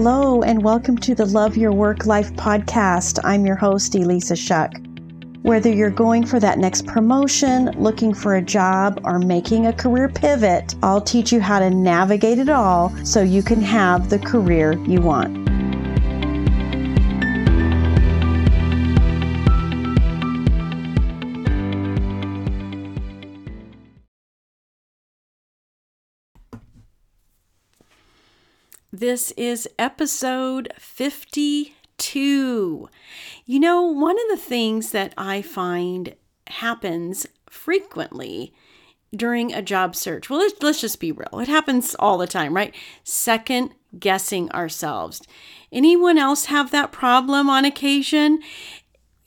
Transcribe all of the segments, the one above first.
Hello, and welcome to the Love Your Work Life podcast. I'm your host, Elisa Shuck. Whether you're going for that next promotion, looking for a job, or making a career pivot, I'll teach you how to navigate it all so you can have the career you want. This is episode 52. You know, one of the things that I find happens frequently during a job search, well, let's, let's just be real. It happens all the time, right? Second guessing ourselves. Anyone else have that problem on occasion?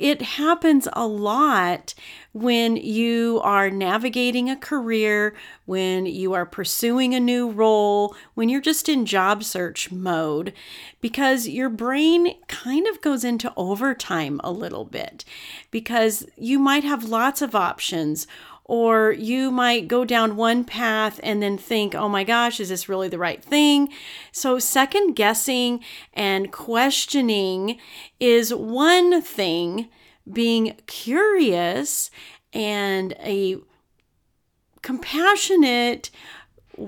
It happens a lot when you are navigating a career, when you are pursuing a new role, when you're just in job search mode, because your brain kind of goes into overtime a little bit because you might have lots of options or you might go down one path and then think, oh my gosh, is this really the right thing? So, second guessing and questioning is one thing, being curious and a compassionate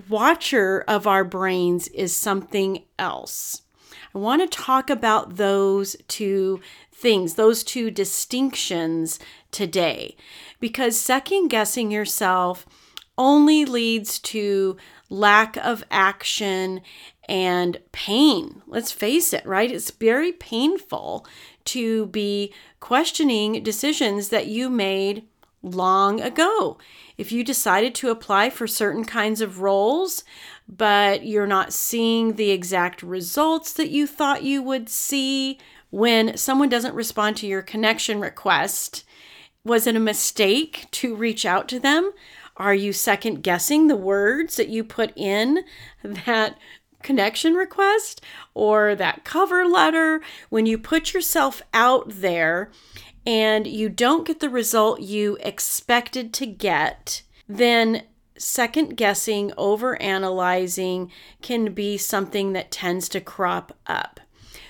watcher of our brains is something else. I want to talk about those two things, those two distinctions today because second guessing yourself only leads to lack of action and pain. Let's face it, right? It's very painful to be questioning decisions that you made long ago. If you decided to apply for certain kinds of roles, but you're not seeing the exact results that you thought you would see, when someone doesn't respond to your connection request, was it a mistake to reach out to them? Are you second guessing the words that you put in that connection request or that cover letter? When you put yourself out there and you don't get the result you expected to get, then second guessing, over analyzing can be something that tends to crop up.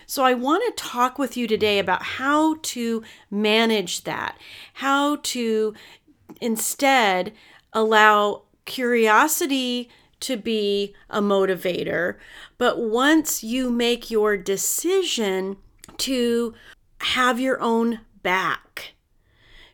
So, I want to talk with you today about how to manage that, how to instead allow curiosity to be a motivator. But once you make your decision to have your own back,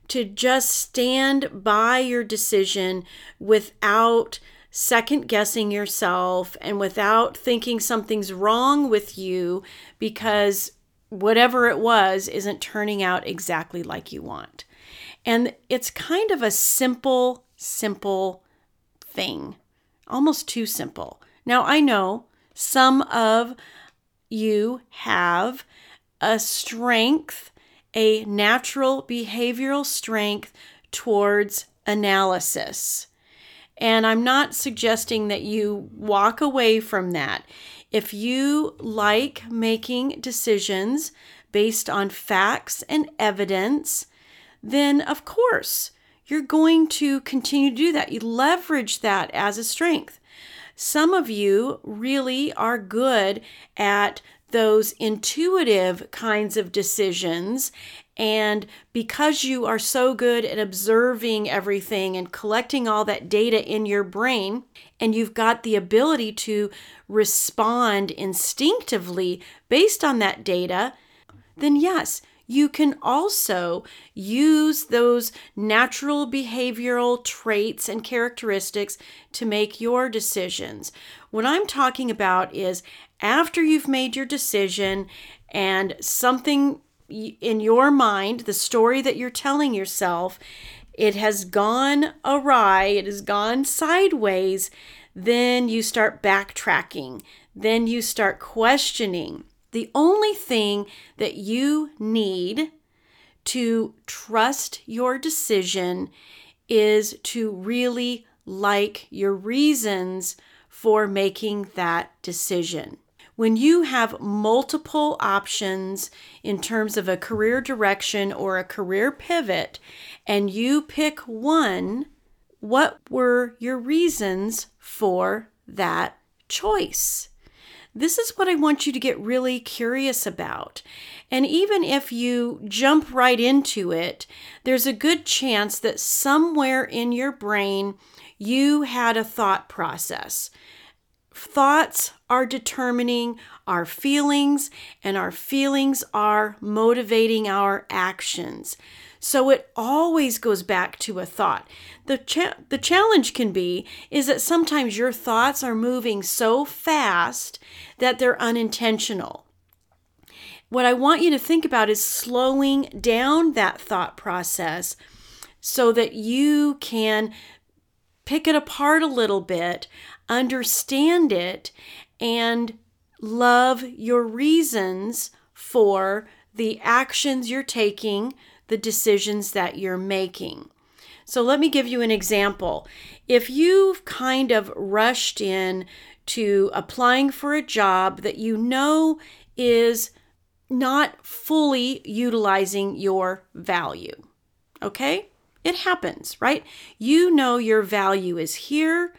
to just stand by your decision without second guessing yourself and without thinking something's wrong with you because whatever it was isn't turning out exactly like you want. And it's kind of a simple, simple thing, almost too simple. Now, I know some of you have a strength, a natural behavioral strength towards analysis. And I'm not suggesting that you walk away from that. If you like making decisions based on facts and evidence, then of course you're going to continue to do that. You leverage that as a strength. Some of you really are good at those intuitive kinds of decisions and because you are so good at observing everything and collecting all that data in your brain, and you've got the ability to respond instinctively based on that data, then yes, you can also use those natural behavioral traits and characteristics to make your decisions. What I'm talking about is after you've made your decision and something in your mind, the story that you're telling yourself, it has gone awry, it has gone sideways, then you start backtracking. Then you start questioning. The only thing that you need to trust your decision is to really like your reasons for making that decision when you have multiple options in terms of a career direction or a career pivot, and you pick one, what were your reasons for that choice? This is what I want you to get really curious about. And even if you jump right into it, there's a good chance that somewhere in your brain you had a thought process. Thoughts are determining our feelings, and our feelings are motivating our actions. So it always goes back to a thought. The, cha- the challenge can be is that sometimes your thoughts are moving so fast that they're unintentional. What I want you to think about is slowing down that thought process so that you can pick it apart a little bit, understand it, and love your reasons for the actions you're taking, the decisions that you're making. So let me give you an example. If you've kind of rushed in to applying for a job that you know is not fully utilizing your value, okay? It happens, right? You know your value is here,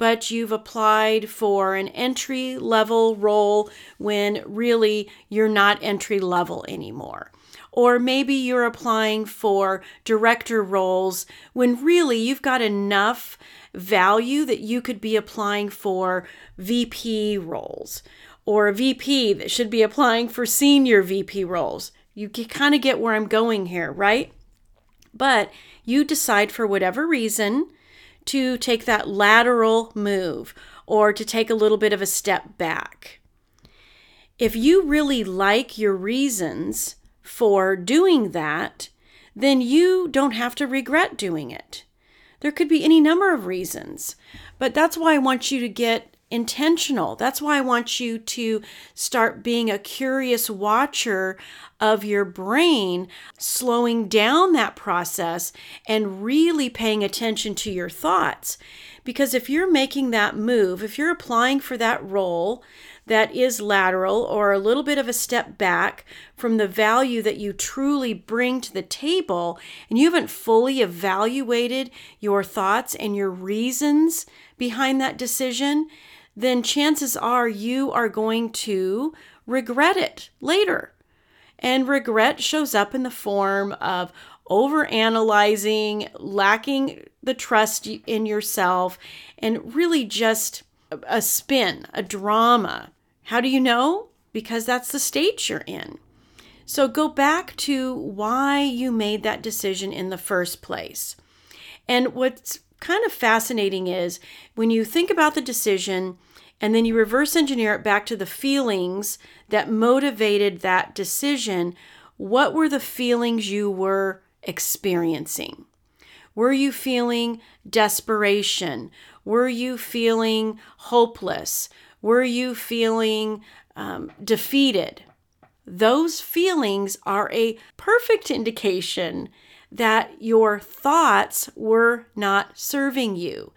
but you've applied for an entry level role when really you're not entry level anymore. Or maybe you're applying for director roles when really you've got enough value that you could be applying for VP roles or a VP that should be applying for senior VP roles. You kind of get where I'm going here, right? But you decide for whatever reason to take that lateral move or to take a little bit of a step back. If you really like your reasons for doing that, then you don't have to regret doing it. There could be any number of reasons, but that's why I want you to get intentional. That's why I want you to start being a curious watcher of your brain, slowing down that process and really paying attention to your thoughts. Because if you're making that move, if you're applying for that role that is lateral or a little bit of a step back from the value that you truly bring to the table, and you haven't fully evaluated your thoughts and your reasons behind that decision, then chances are you are going to regret it later. And regret shows up in the form of overanalyzing, lacking the trust in yourself, and really just a spin, a drama. How do you know? Because that's the state you're in. So go back to why you made that decision in the first place. And what's kind of fascinating is when you think about the decision and then you reverse engineer it back to the feelings that motivated that decision, what were the feelings you were experiencing? Were you feeling desperation? Were you feeling hopeless? Were you feeling um, defeated? Those feelings are a perfect indication that your thoughts were not serving you,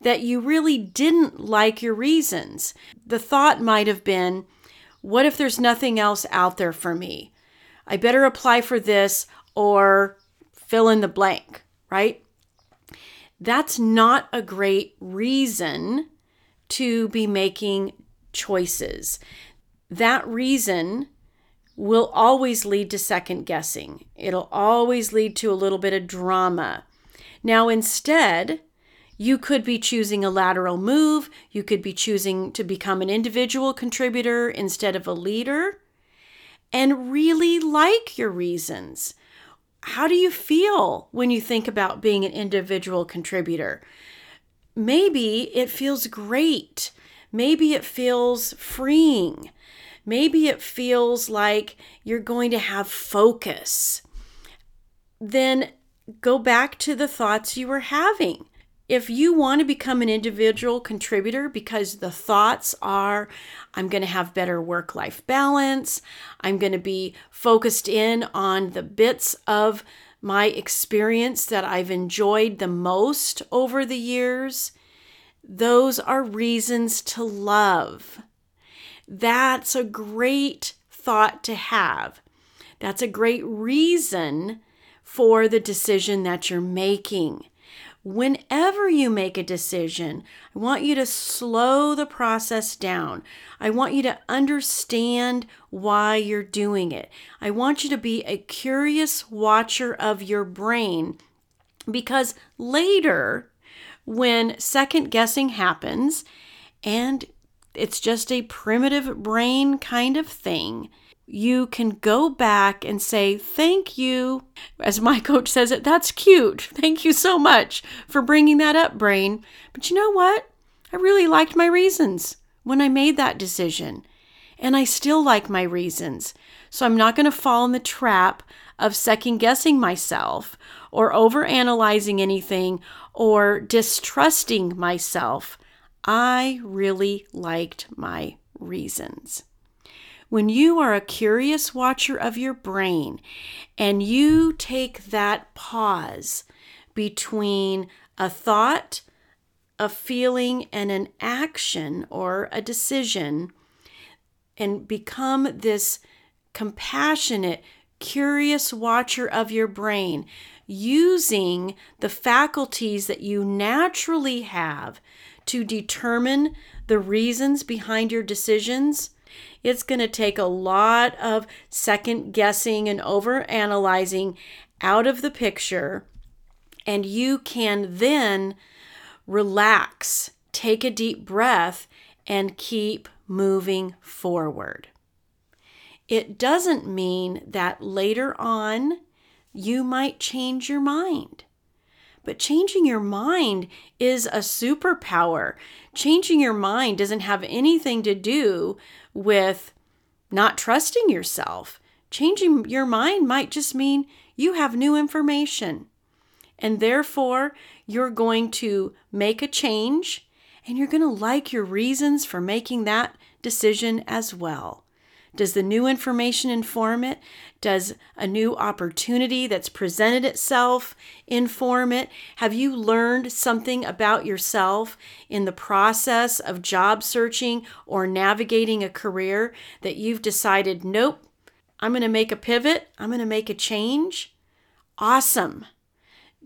that you really didn't like your reasons. The thought might have been, What if there's nothing else out there for me? I better apply for this or fill in the blank, right? That's not a great reason to be making choices. That reason will always lead to second guessing. It'll always lead to a little bit of drama. Now, instead, you could be choosing a lateral move. You could be choosing to become an individual contributor instead of a leader and really like your reasons. How do you feel when you think about being an individual contributor? Maybe it feels great. Maybe it feels freeing. Maybe it feels like you're going to have focus. Then go back to the thoughts you were having. If you want to become an individual contributor because the thoughts are, I'm going to have better work life balance, I'm going to be focused in on the bits of my experience that I've enjoyed the most over the years, those are reasons to love. That's a great thought to have. That's a great reason for the decision that you're making. whenever you make a decision, I want you to slow the process down. I want you to understand why you're doing it. I want you to be a curious watcher of your brain because later, when second guessing happens and it's just a primitive brain kind of thing, you can go back and say, Thank you. As my coach says it, that's cute. Thank you so much for bringing that up, brain. But you know what? I really liked my reasons when I made that decision. And I still like my reasons. So I'm not going to fall in the trap of second guessing myself or over analyzing anything or distrusting myself. I really liked my reasons. When you are a curious watcher of your brain and you take that pause between a thought, a feeling, and an action or a decision, and become this compassionate, curious watcher of your brain, using the faculties that you naturally have to determine the reasons behind your decisions it's going to take a lot of second guessing and over analyzing out of the picture. And you can then relax, take a deep breath, and keep moving forward. It doesn't mean that later on you might change your mind. But changing your mind is a superpower. Changing your mind doesn't have anything to do with not trusting yourself. Changing your mind might just mean you have new information. And therefore, you're going to make a change and you're going to like your reasons for making that decision as well. Does the new information inform it? Does a new opportunity that's presented itself inform it? Have you learned something about yourself in the process of job searching or navigating a career that you've decided, nope, I'm going to make a pivot, I'm going to make a change? Awesome.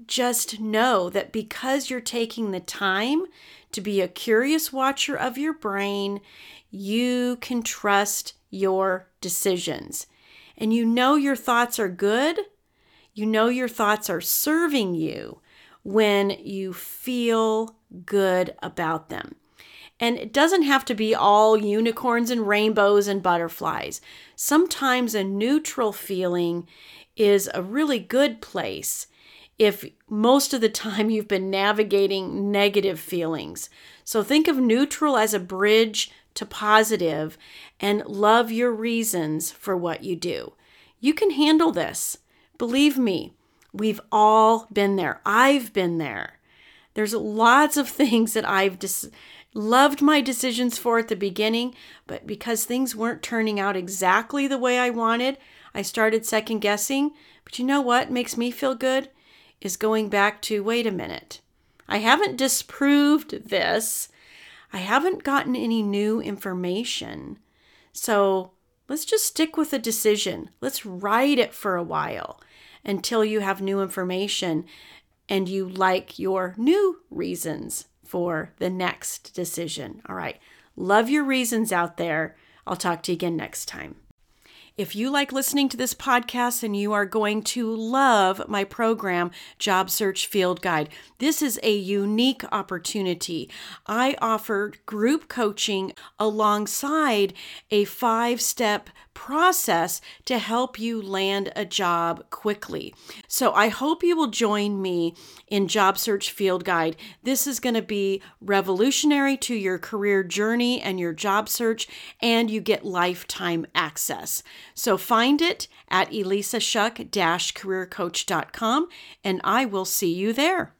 Just know that because you're taking the time to be a curious watcher of your brain, you can trust your decisions. And you know your thoughts are good, you know your thoughts are serving you when you feel good about them. And it doesn't have to be all unicorns and rainbows and butterflies. Sometimes a neutral feeling is a really good place if most of the time you've been navigating negative feelings. So think of neutral as a bridge to positive and love your reasons for what you do. You can handle this. Believe me, we've all been there. I've been there. There's lots of things that I've dis- loved my decisions for at the beginning, but because things weren't turning out exactly the way I wanted, I started second guessing. But you know what makes me feel good? Is going back to wait a minute. I haven't disproved this. I haven't gotten any new information. So let's just stick with the decision. Let's ride it for a while until you have new information and you like your new reasons for the next decision. All right. Love your reasons out there. I'll talk to you again next time. If you like listening to this podcast and you are going to love my program, Job Search Field Guide, this is a unique opportunity. I offer group coaching alongside a five step process to help you land a job quickly. So I hope you will join me in Job Search Field Guide. This is going to be revolutionary to your career journey and your job search, and you get lifetime access. So find it at elisashuck-careercoach.com, and I will see you there.